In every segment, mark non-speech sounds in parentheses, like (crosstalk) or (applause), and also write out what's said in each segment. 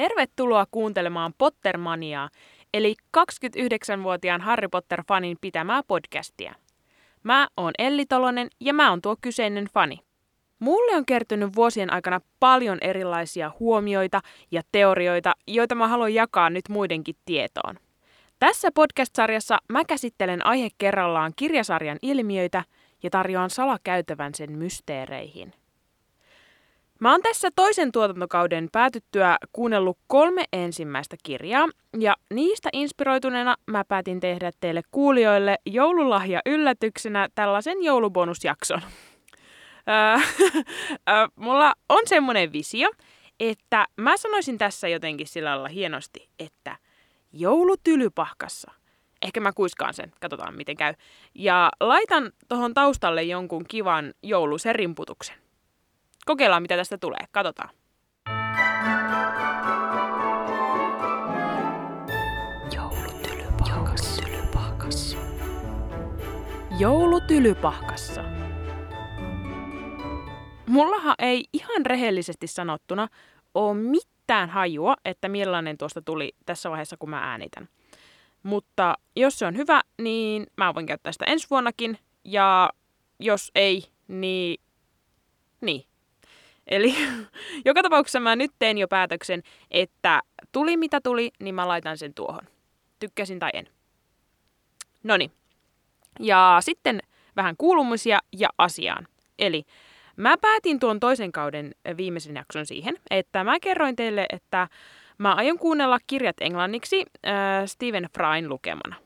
Tervetuloa kuuntelemaan Pottermaniaa, eli 29-vuotiaan Harry Potter-fanin pitämää podcastia. Mä oon Elli Tolonen ja mä oon tuo kyseinen fani. Mulle on kertynyt vuosien aikana paljon erilaisia huomioita ja teorioita, joita mä haluan jakaa nyt muidenkin tietoon. Tässä podcast-sarjassa mä käsittelen aihe kerrallaan kirjasarjan ilmiöitä ja tarjoan salakäytävän sen mysteereihin. Mä oon tässä toisen tuotantokauden päätyttyä kuunnellut kolme ensimmäistä kirjaa, ja niistä inspiroituneena mä päätin tehdä teille kuulijoille joululahja yllätyksenä tällaisen joulubonusjakson. Mulla on semmoinen visio, että mä sanoisin tässä jotenkin sillä lailla hienosti, että joulutylypahkassa. Ehkä mä kuiskaan sen, katsotaan miten käy. Ja laitan tuohon taustalle jonkun kivan jouluserimputuksen. Kokeillaan, mitä tästä tulee. Katsotaan. Joulutylypahkassa. Joulutylypahkassa. Mullahan ei ihan rehellisesti sanottuna ole mitään hajua, että millainen tuosta tuli tässä vaiheessa, kun mä äänitän. Mutta jos se on hyvä, niin mä voin käyttää sitä ensi vuonnakin. Ja jos ei, niin... Niin, Eli (laughs) joka tapauksessa mä nyt teen jo päätöksen, että tuli mitä tuli, niin mä laitan sen tuohon. Tykkäsin tai en. Noni. Ja sitten vähän kuulumisia ja asiaan. Eli mä päätin tuon toisen kauden viimeisen jakson siihen, että mä kerroin teille, että mä aion kuunnella kirjat englanniksi äh, Stephen Fryn lukemana.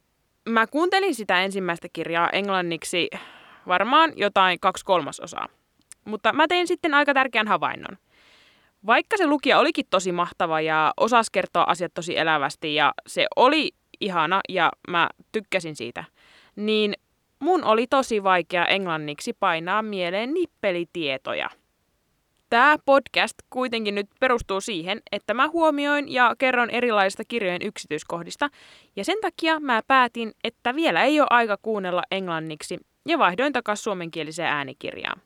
Mä kuuntelin sitä ensimmäistä kirjaa englanniksi varmaan jotain kaksi kolmasosaa. Mutta mä tein sitten aika tärkeän havainnon. Vaikka se lukija olikin tosi mahtava ja osasi kertoa asiat tosi elävästi ja se oli ihana ja mä tykkäsin siitä, niin mun oli tosi vaikea englanniksi painaa mieleen nippelitietoja. Tämä podcast kuitenkin nyt perustuu siihen, että mä huomioin ja kerron erilaisista kirjojen yksityiskohdista, ja sen takia mä päätin, että vielä ei ole aika kuunnella englanniksi, ja vaihdoin takaisin suomenkieliseen äänikirjaan.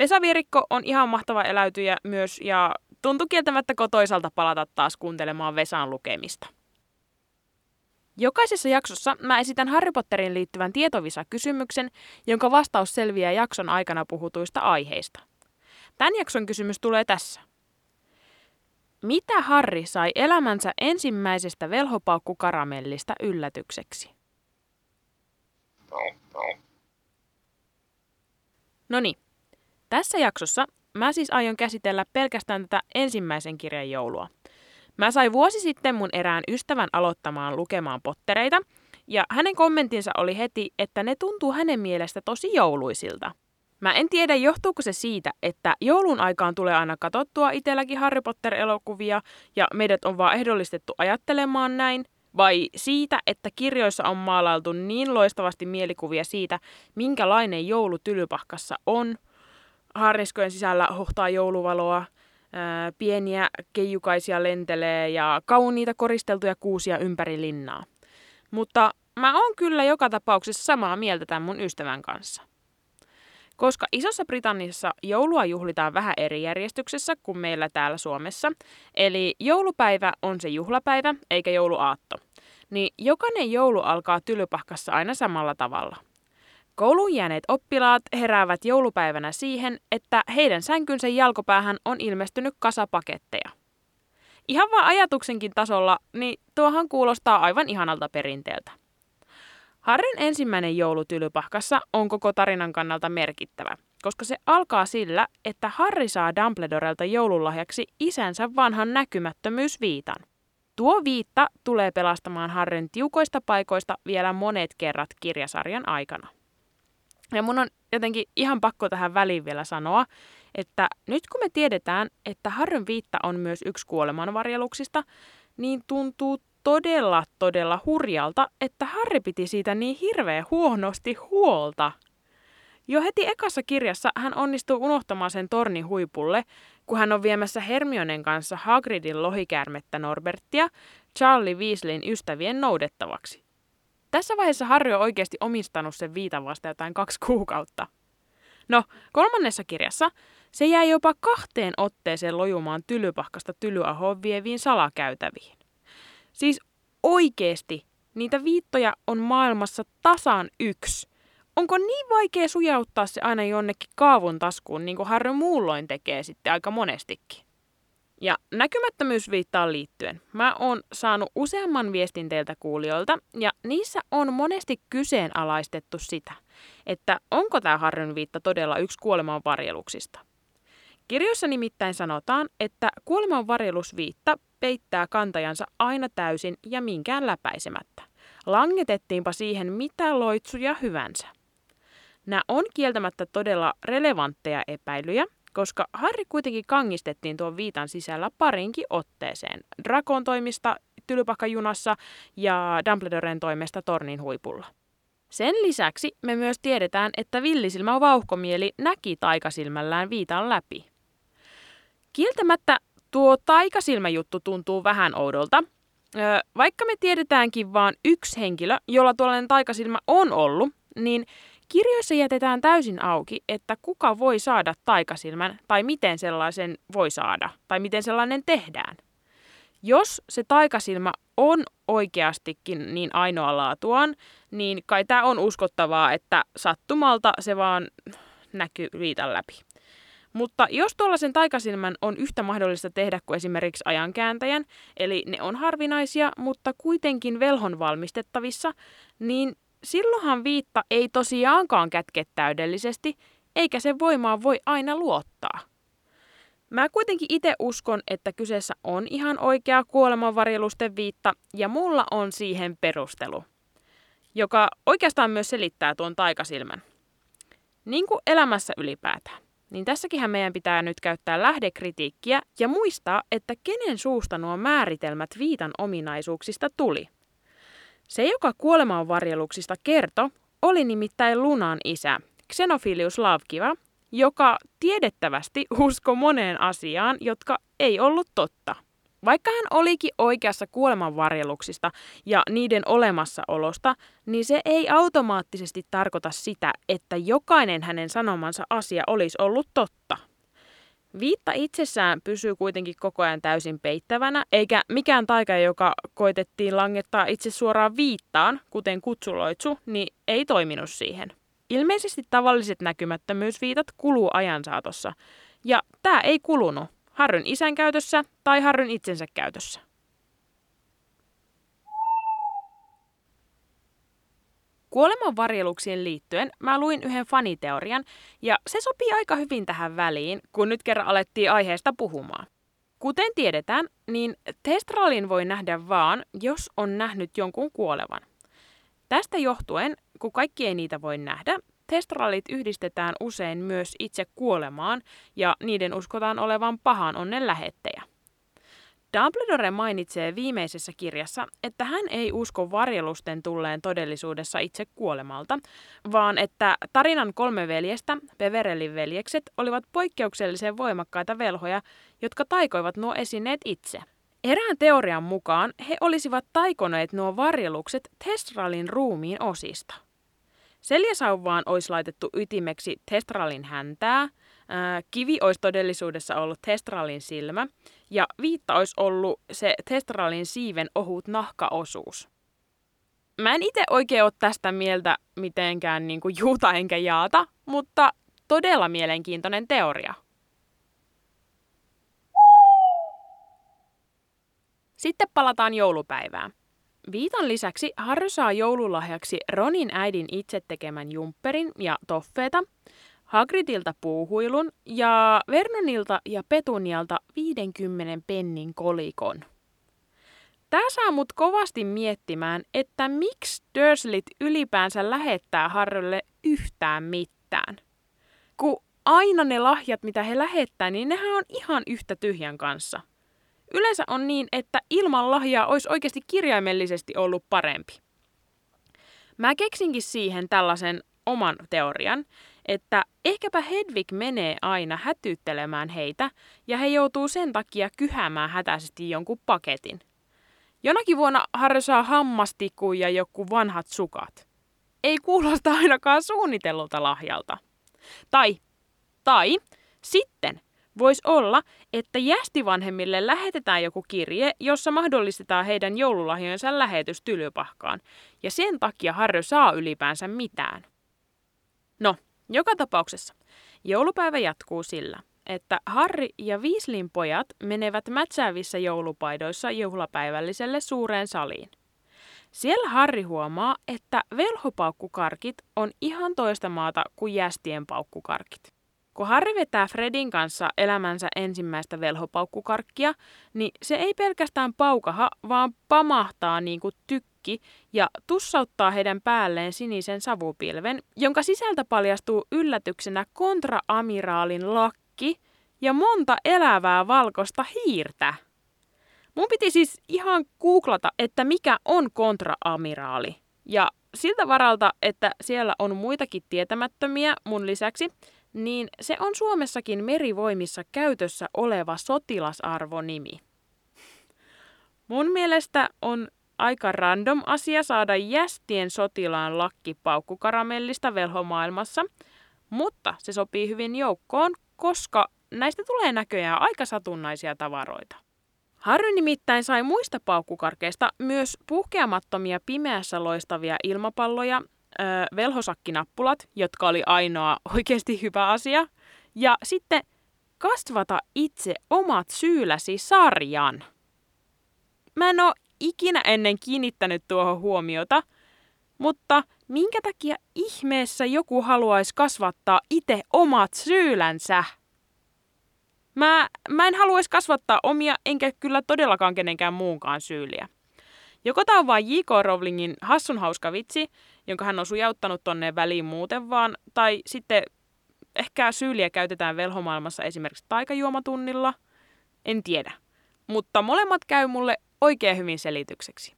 Vesa Virikko on ihan mahtava eläytyjä myös ja tuntui kieltämättä kotoisalta palata taas kuuntelemaan Vesan lukemista. Jokaisessa jaksossa mä esitän Harry Potterin liittyvän tietovisa-kysymyksen, jonka vastaus selviää jakson aikana puhutuista aiheista. Tämän jakson kysymys tulee tässä. Mitä Harry sai elämänsä ensimmäisestä velhopaukkukaramellista yllätykseksi? No niin, tässä jaksossa mä siis aion käsitellä pelkästään tätä ensimmäisen kirjan joulua. Mä sain vuosi sitten mun erään ystävän aloittamaan lukemaan pottereita, ja hänen kommenttinsa oli heti, että ne tuntuu hänen mielestä tosi jouluisilta. Mä en tiedä, johtuuko se siitä, että joulun aikaan tulee aina katsottua itselläkin Harry Potter-elokuvia ja meidät on vaan ehdollistettu ajattelemaan näin, vai siitä, että kirjoissa on maalailtu niin loistavasti mielikuvia siitä, minkälainen joulu tylypahkassa on – harniskojen sisällä hohtaa jouluvaloa, pieniä keijukaisia lentelee ja kauniita koristeltuja kuusia ympäri linnaa. Mutta mä oon kyllä joka tapauksessa samaa mieltä tämän mun ystävän kanssa. Koska Isossa Britanniassa joulua juhlitaan vähän eri järjestyksessä kuin meillä täällä Suomessa, eli joulupäivä on se juhlapäivä eikä jouluaatto, niin jokainen joulu alkaa tylypahkassa aina samalla tavalla – Kouluun jääneet oppilaat heräävät joulupäivänä siihen, että heidän sänkynsä jalkopäähän on ilmestynyt kasapaketteja. Ihan vaan ajatuksenkin tasolla, niin tuohan kuulostaa aivan ihanalta perinteeltä. Harrin ensimmäinen joulu tylypahkassa on koko tarinan kannalta merkittävä, koska se alkaa sillä, että Harri saa Dumbledorelta joululahjaksi isänsä vanhan näkymättömyysviitan. Tuo viitta tulee pelastamaan Harrin tiukoista paikoista vielä monet kerrat kirjasarjan aikana. Ja mun on jotenkin ihan pakko tähän väliin vielä sanoa, että nyt kun me tiedetään, että Harryn viitta on myös yksi kuolemanvarjeluksista, niin tuntuu todella, todella hurjalta, että Harri piti siitä niin hirveän huonosti huolta. Jo heti ekassa kirjassa hän onnistuu unohtamaan sen tornin huipulle, kun hän on viemässä Hermionen kanssa Hagridin lohikäärmettä Norbertia Charlie Weasleyn ystävien noudettavaksi. Tässä vaiheessa Harry on oikeasti omistanut sen viitan vasta jotain kaksi kuukautta. No, kolmannessa kirjassa Se jäi jopa kahteen otteeseen lojumaan tylypahkasta tylyahoon vieviin salakäytäviin. Siis oikeesti niitä viittoja on maailmassa tasan yksi. Onko niin vaikea sujauttaa se aina jonnekin kaavun taskuun, niin kuin Harry muulloin tekee sitten aika monestikin? Ja näkymättömyysviittaan liittyen, mä oon saanut useamman viestin teiltä kuulijoilta, ja niissä on monesti kyseenalaistettu sitä, että onko tämä Harryn viitta todella yksi kuoleman varjeluksista. Kirjoissa nimittäin sanotaan, että kuoleman varjelusviitta peittää kantajansa aina täysin ja minkään läpäisemättä. Langetettiinpa siihen mitä loitsuja hyvänsä. Nämä on kieltämättä todella relevantteja epäilyjä, koska Harry kuitenkin kangistettiin tuon viitan sisällä parinkin otteeseen. Drakon toimista Tylypahkajunassa ja Dumbledoren toimesta tornin huipulla. Sen lisäksi me myös tiedetään, että villisilmä vauhkomieli näki taikasilmällään viitan läpi. Kieltämättä tuo taikasilmäjuttu tuntuu vähän oudolta. vaikka me tiedetäänkin vain yksi henkilö, jolla tuollainen taikasilmä on ollut, niin Kirjoissa jätetään täysin auki, että kuka voi saada taikasilmän tai miten sellaisen voi saada tai miten sellainen tehdään. Jos se taikasilmä on oikeastikin niin ainoa laatuaan, niin kai tämä on uskottavaa, että sattumalta se vaan näkyy viitan läpi. Mutta jos tuollaisen taikasilmän on yhtä mahdollista tehdä kuin esimerkiksi ajankääntäjän, eli ne on harvinaisia, mutta kuitenkin velhon valmistettavissa, niin silloinhan viitta ei tosiaankaan kätke täydellisesti, eikä sen voimaan voi aina luottaa. Mä kuitenkin itse uskon, että kyseessä on ihan oikea kuolemanvarjelusten viitta, ja mulla on siihen perustelu, joka oikeastaan myös selittää tuon taikasilmän. Niin kuin elämässä ylipäätään, niin tässäkin meidän pitää nyt käyttää lähdekritiikkiä ja muistaa, että kenen suusta nuo määritelmät viitan ominaisuuksista tuli – se, joka kuolemanvarjeluksista kertoi, oli nimittäin Lunan isä, Xenophilius Lavkiva, joka tiedettävästi usko moneen asiaan, jotka ei ollut totta. Vaikka hän olikin oikeassa kuolemanvarjeluksista ja niiden olemassaolosta, niin se ei automaattisesti tarkoita sitä, että jokainen hänen sanomansa asia olisi ollut totta. Viitta itsessään pysyy kuitenkin koko ajan täysin peittävänä, eikä mikään taika, joka koitettiin langettaa itse suoraan viittaan, kuten kutsuloitsu, niin ei toiminut siihen. Ilmeisesti tavalliset näkymättömyysviitat kuluu ajan saatossa, ja tämä ei kulunut Harryn isän käytössä tai Harryn itsensä käytössä. Kuolemanvarjeluksiin liittyen mä luin yhden faniteorian, ja se sopii aika hyvin tähän väliin, kun nyt kerran alettiin aiheesta puhumaan. Kuten tiedetään, niin testralin voi nähdä vaan, jos on nähnyt jonkun kuolevan. Tästä johtuen, kun kaikki ei niitä voi nähdä, testralit yhdistetään usein myös itse kuolemaan ja niiden uskotaan olevan pahan onnen lähettejä. Dumbledore mainitsee viimeisessä kirjassa, että hän ei usko varjelusten tulleen todellisuudessa itse kuolemalta, vaan että tarinan kolme veljestä, Peverellin veljekset, olivat poikkeuksellisen voimakkaita velhoja, jotka taikoivat nuo esineet itse. Erään teorian mukaan he olisivat taikoneet nuo varjelukset Testralin ruumiin osista. Seljasauvaan olisi laitettu ytimeksi Testralin häntää, kivi olisi todellisuudessa ollut Testralin silmä ja viitta olisi ollut se Testralin siiven ohut nahkaosuus. Mä en itse oikein ole tästä mieltä mitenkään niin kuin juuta enkä jaata, mutta todella mielenkiintoinen teoria. Sitten palataan joulupäivään. Viitan lisäksi Harry saa joululahjaksi Ronin äidin itse tekemän jumpperin ja toffeeta, Hagridilta puuhuilun ja Vernonilta ja Petunialta 50 pennin kolikon. Tämä saa mut kovasti miettimään, että miksi Dursleyt ylipäänsä lähettää Harrylle yhtään mitään. Kun aina ne lahjat, mitä he lähettää, niin nehän on ihan yhtä tyhjän kanssa. Yleensä on niin, että ilman lahjaa olisi oikeasti kirjaimellisesti ollut parempi. Mä keksinkin siihen tällaisen oman teorian, että ehkäpä Hedvig menee aina hätyttelemään heitä ja he joutuu sen takia kyhämään hätäisesti jonkun paketin. Jonakin vuonna Harry saa hammastikun ja joku vanhat sukat. Ei kuulosta ainakaan suunnitellulta lahjalta. Tai, tai Sitten voisi olla, että jästivanhemmille lähetetään joku kirje, jossa mahdollistetaan heidän joululahjojensa lähetys tylypahkaan, ja sen takia Harry saa ylipäänsä mitään. No, joka tapauksessa joulupäivä jatkuu sillä, että Harry ja Weasleyn pojat menevät mätsäävissä joulupaidoissa juhlapäivälliselle suureen saliin. Siellä Harry huomaa, että velhopaukkukarkit on ihan toista maata kuin jästien paukkukarkit. Kun Harry vetää Fredin kanssa elämänsä ensimmäistä velhopaukkukarkkia, niin se ei pelkästään paukaha, vaan pamahtaa niin kuin tykki ja tussauttaa heidän päälleen sinisen savupilven, jonka sisältä paljastuu yllätyksenä kontraamiraalin lakki ja monta elävää valkoista hiirtä. Mun piti siis ihan googlata, että mikä on kontraamiraali. Ja siltä varalta, että siellä on muitakin tietämättömiä mun lisäksi, niin se on Suomessakin merivoimissa käytössä oleva sotilasarvonimi. Mun mielestä on aika random asia saada jästien sotilaan lakki paukkukaramellista velhomaailmassa, mutta se sopii hyvin joukkoon, koska näistä tulee näköjään aika satunnaisia tavaroita. Harry nimittäin sai muista paukkukarkeista myös puhkeamattomia pimeässä loistavia ilmapalloja, velhosakkinappulat, jotka oli ainoa (laughs) oikeasti hyvä asia, ja sitten kasvata itse omat syylläsi sarjan. Mä en oo ikinä ennen kiinnittänyt tuohon huomiota, mutta minkä takia ihmeessä joku haluaisi kasvattaa itse omat syylänsä? Mä, mä en haluaisi kasvattaa omia, enkä kyllä todellakaan kenenkään muunkaan syyliä. Joko tämä on vain J.K. Rowlingin hassun hauska vitsi, jonka hän on sujauttanut tonne väliin muuten vaan, tai sitten ehkä syyliä käytetään velhomaailmassa esimerkiksi taikajuomatunnilla. En tiedä. Mutta molemmat käy mulle oikein hyvin selitykseksi.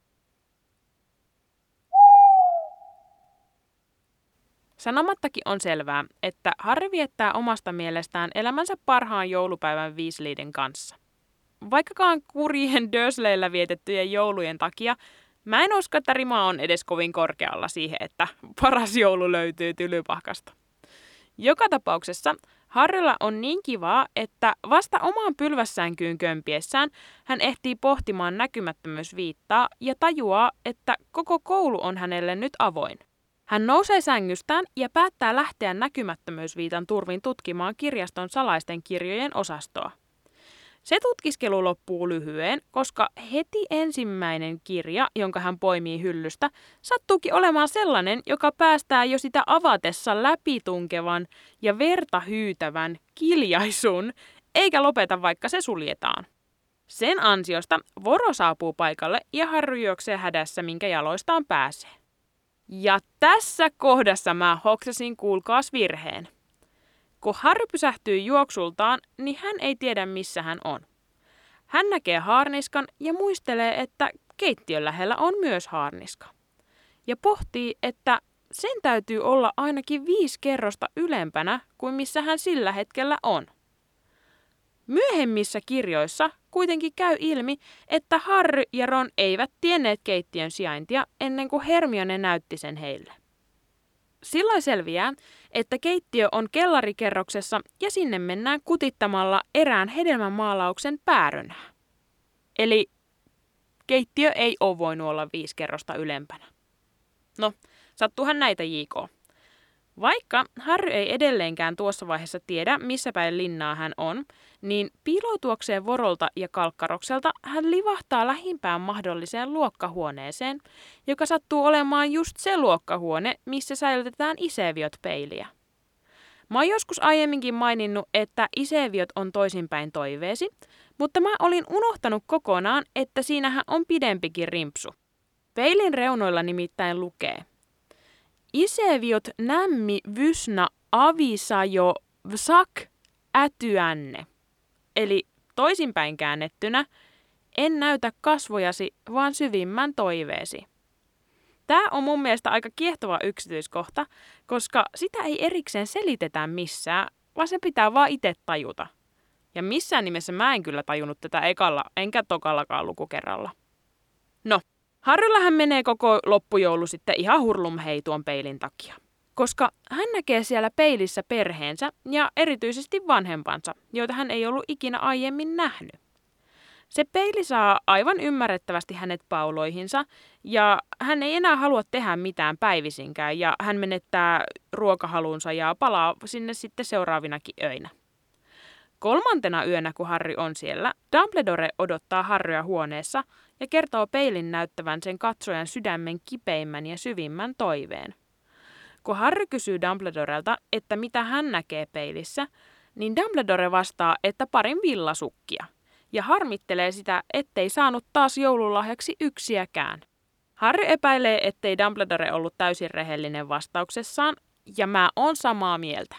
Sanomattakin on selvää, että Harri viettää omasta mielestään elämänsä parhaan joulupäivän Weasleyden kanssa. Vaikkakaan kurjien Dursleyllä vietettyjen joulujen takia, mä en usko, että rima on edes kovin korkealla siihen, että paras joulu löytyy tylypahkasta. Joka tapauksessa Harrilla on niin kivaa, että vasta omaan pylvässänkyyn kömpiessään hän ehtii pohtimaan näkymättömyysviittaa ja tajuaa, että koko koulu on hänelle nyt avoin. Hän nousee sängystään ja päättää lähteä näkymättömyysviitan turvin tutkimaan kirjaston salaisten kirjojen osastoa. Se tutkiskelu loppuu lyhyen, koska heti ensimmäinen kirja, jonka hän poimii hyllystä, sattuukin olemaan sellainen, joka päästää jo sitä avatessa läpitunkevan ja verta hyytävän kiljaisun, eikä lopeta vaikka se suljetaan. Sen ansiosta Voro saapuu paikalle ja Harry juoksee hädässä, minkä jaloistaan pääsee. Ja tässä kohdassa mä hoksasin kuulkaas virheen. Kun Harry pysähtyy juoksultaan, niin hän ei tiedä missä hän on. Hän näkee haarniskan ja muistelee, että keittiön lähellä on myös haarniska. Ja pohtii, että sen täytyy olla ainakin viisi kerrosta ylempänä kuin missä hän sillä hetkellä on. Myöhemmissä kirjoissa kuitenkin käy ilmi, että Harry ja Ron eivät tienneet keittiön sijaintia ennen kuin Hermione näytti sen heille. Silloin selviää, että keittiö on kellarikerroksessa ja sinne mennään kutittamalla erään hedelmämaalauksen päärönää. Eli keittiö ei ole voinut olla viisi kerrosta ylempänä. No, sattuuhan näitä JK. Vaikka Harry ei edelleenkään tuossa vaiheessa tiedä, missä päin linnaa hän on, niin piiloutuakseen vorolta ja kalkkarokselta hän livahtaa lähimpään mahdolliseen luokkahuoneeseen, joka sattuu olemaan just se luokkahuone, missä säilytetään iseviot peiliä. Mä oon joskus aiemminkin maininnut, että iseviot on toisinpäin toiveesi, mutta mä olin unohtanut kokonaan, että siinähän on pidempikin rimpsu. Peilin reunoilla nimittäin lukee – Iseviot nämmi vysna avisajo vsak ätyänne. Eli toisinpäin käännettynä, en näytä kasvojasi, vaan syvimmän toiveesi. Tämä on mun mielestä aika kiehtova yksityiskohta, koska sitä ei erikseen selitetä missään, vaan se pitää vaan itse tajuta. Ja missään nimessä mä en kyllä tajunnut tätä ekalla, enkä tokallakaan lukukerralla. No, Harryllähän menee koko loppujoulu sitten ihan hurlum hei tuon peilin takia. Koska hän näkee siellä peilissä perheensä ja erityisesti vanhempansa, joita hän ei ollut ikinä aiemmin nähnyt. Se peili saa aivan ymmärrettävästi hänet pauloihinsa ja hän ei enää halua tehdä mitään päivisinkään ja hän menettää ruokahalunsa ja palaa sinne sitten seuraavinakin öinä. Kolmantena yönä, kun Harry on siellä, Dumbledore odottaa Harrya huoneessa ja kertoo peilin näyttävän sen katsojan sydämen kipeimmän ja syvimmän toiveen. Kun Harry kysyy Dumbledorelta, että mitä hän näkee peilissä, niin Dumbledore vastaa, että parin villasukkia, ja harmittelee sitä, ettei saanut taas joululahjaksi yksiäkään. Harry epäilee, ettei Dumbledore ollut täysin rehellinen vastauksessaan, ja mä oon samaa mieltä.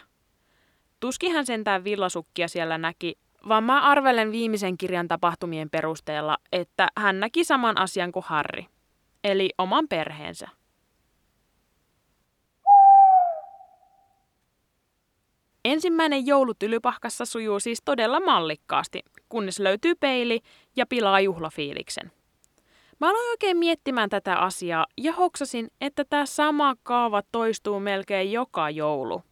Tuskin hän sentään villasukkia siellä näki, vaan mä arvelen viimeisen kirjan tapahtumien perusteella, että hän näki saman asian kuin Harry, eli oman perheensä. Ensimmäinen joulu Tylypahkassa sujuu siis todella mallikkaasti, kunnes löytyy peili ja pilaa juhlafiiliksen. Mä aloin oikein miettimään tätä asiaa ja hoksasin, että tämä sama kaava toistuu melkein joka joulu.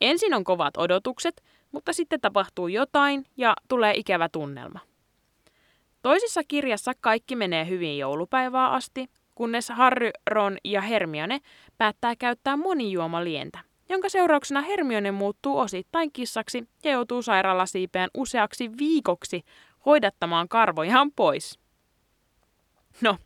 Ensin on kovat odotukset, mutta sitten tapahtuu jotain ja tulee ikävä tunnelma. Toisessa kirjassa kaikki menee hyvin joulupäivää asti, kunnes Harry, Ron ja Hermione päättää käyttää monijuomalientä, jonka seurauksena Hermione muuttuu osittain kissaksi ja joutuu sairaalasiipeen useaksi viikoksi hoidattamaan karvojaan pois. No,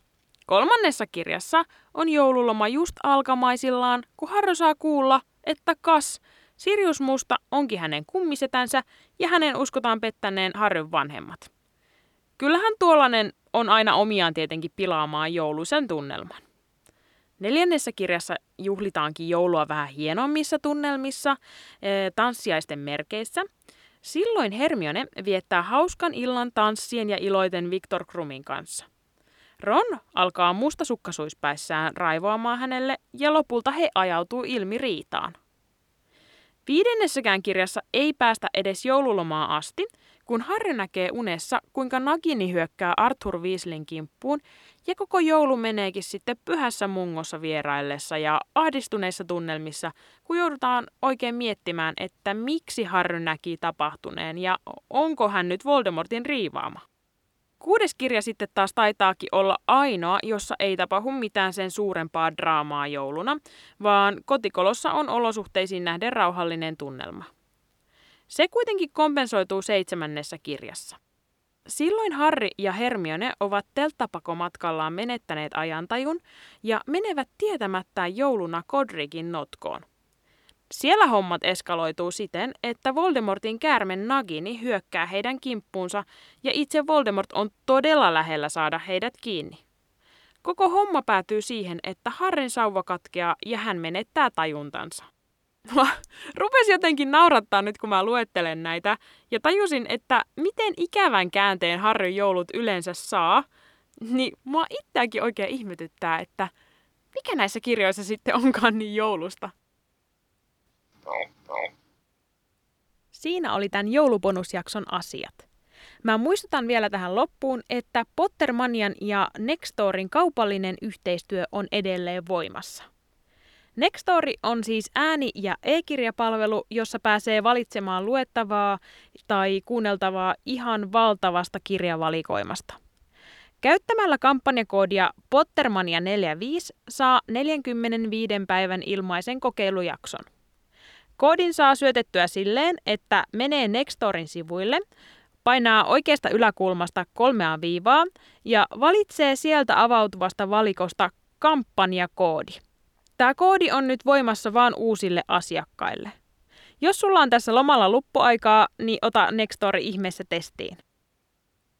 kolmannessa kirjassa on joululoma just alkamaisillaan, kun Harry saa kuulla, että kas, Sirius Musta onkin hänen kummisetänsä ja hänen uskotaan pettäneen Harryn vanhemmat. Kyllähän tuollainen on aina omiaan tietenkin pilaamaan jouluisen tunnelman. Neljännessä kirjassa juhlitaankin joulua vähän hienommissa tunnelmissa, eh, tanssiaisten merkeissä. Silloin Hermione viettää hauskan illan tanssien ja iloiten Victor Krumin kanssa. Ron alkaa mustasukkaisuispäissään raivoamaan hänelle ja lopulta he ajautuu ilmi riitaan. Viidennessäkään kirjassa ei päästä edes joululomaa asti, kun Harry näkee unessa, kuinka Nagini hyökkää Arthur Weasleyn kimppuun, ja koko joulu meneekin sitten pyhässä mungossa vieraillessa ja ahdistuneissa tunnelmissa, kun joudutaan oikein miettimään, että miksi Harry näki tapahtuneen ja onko hän nyt Voldemortin riivaama. Kuudes kirja sitten taas taitaakin olla ainoa, jossa ei tapahdu mitään sen suurempaa draamaa jouluna, vaan kotikolossa on olosuhteisiin nähden rauhallinen tunnelma. Se kuitenkin kompensoituu seitsemännessä kirjassa. Silloin Harry ja Hermione ovat telttapakomatkallaan menettäneet ajantajun ja menevät tietämättään jouluna Kodrikin notkoon. Siellä hommat eskaloituu siten, että Voldemortin käärmen Nagini hyökkää heidän kimppuunsa ja itse Voldemort on todella lähellä saada heidät kiinni. Koko homma päätyy siihen, että Harrin sauva katkeaa ja hän menettää tajuntansa. Rupesi jotenkin naurattaa nyt, kun mä luettelen näitä, ja tajusin, että miten ikävän käänteen Harryn joulut yleensä saa, niin mua itseäkin oikein ihmetyttää, että mikä näissä kirjoissa sitten onkaan niin joulusta. Siinä oli tämän joulubonusjakson asiat. Mä muistutan vielä tähän loppuun, että Pottermanian ja Nextorin kaupallinen yhteistyö on edelleen voimassa. Nextori on siis ääni- ja e-kirjapalvelu, jossa pääsee valitsemaan luettavaa tai kuunneltavaa ihan valtavasta kirjavalikoimasta. Käyttämällä kampanjakoodia Pottermania45 saa 45 päivän ilmaisen kokeilujakson. Koodin saa syötettyä silleen, että menee Nextorin sivuille, painaa oikeasta yläkulmasta kolmea viivaa ja valitsee sieltä avautuvasta valikosta kampanjakoodi. Tämä koodi on nyt voimassa vain uusille asiakkaille. Jos sulla on tässä lomalla luppuaikaa, niin ota Nextori ihmeessä testiin.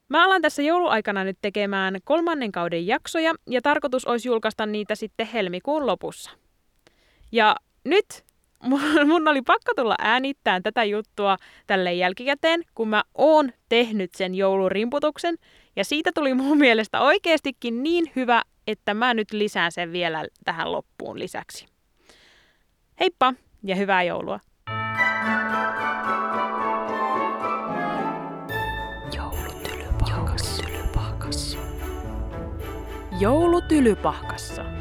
Mä alan tässä jouluaikana nyt tekemään kolmannen kauden jaksoja ja tarkoitus olisi julkaista niitä sitten helmikuun lopussa. Ja nyt mun oli pakko tulla äänittämään tätä juttua tälle jälkikäteen, kun mä oon tehnyt sen joulurimputuksen. Ja siitä tuli mun mielestä oikeastikin niin hyvä, että mä nyt lisään sen vielä tähän loppuun lisäksi. Heippa ja hyvää joulua! Joulutylypahkassa. Joulutylypahkassa.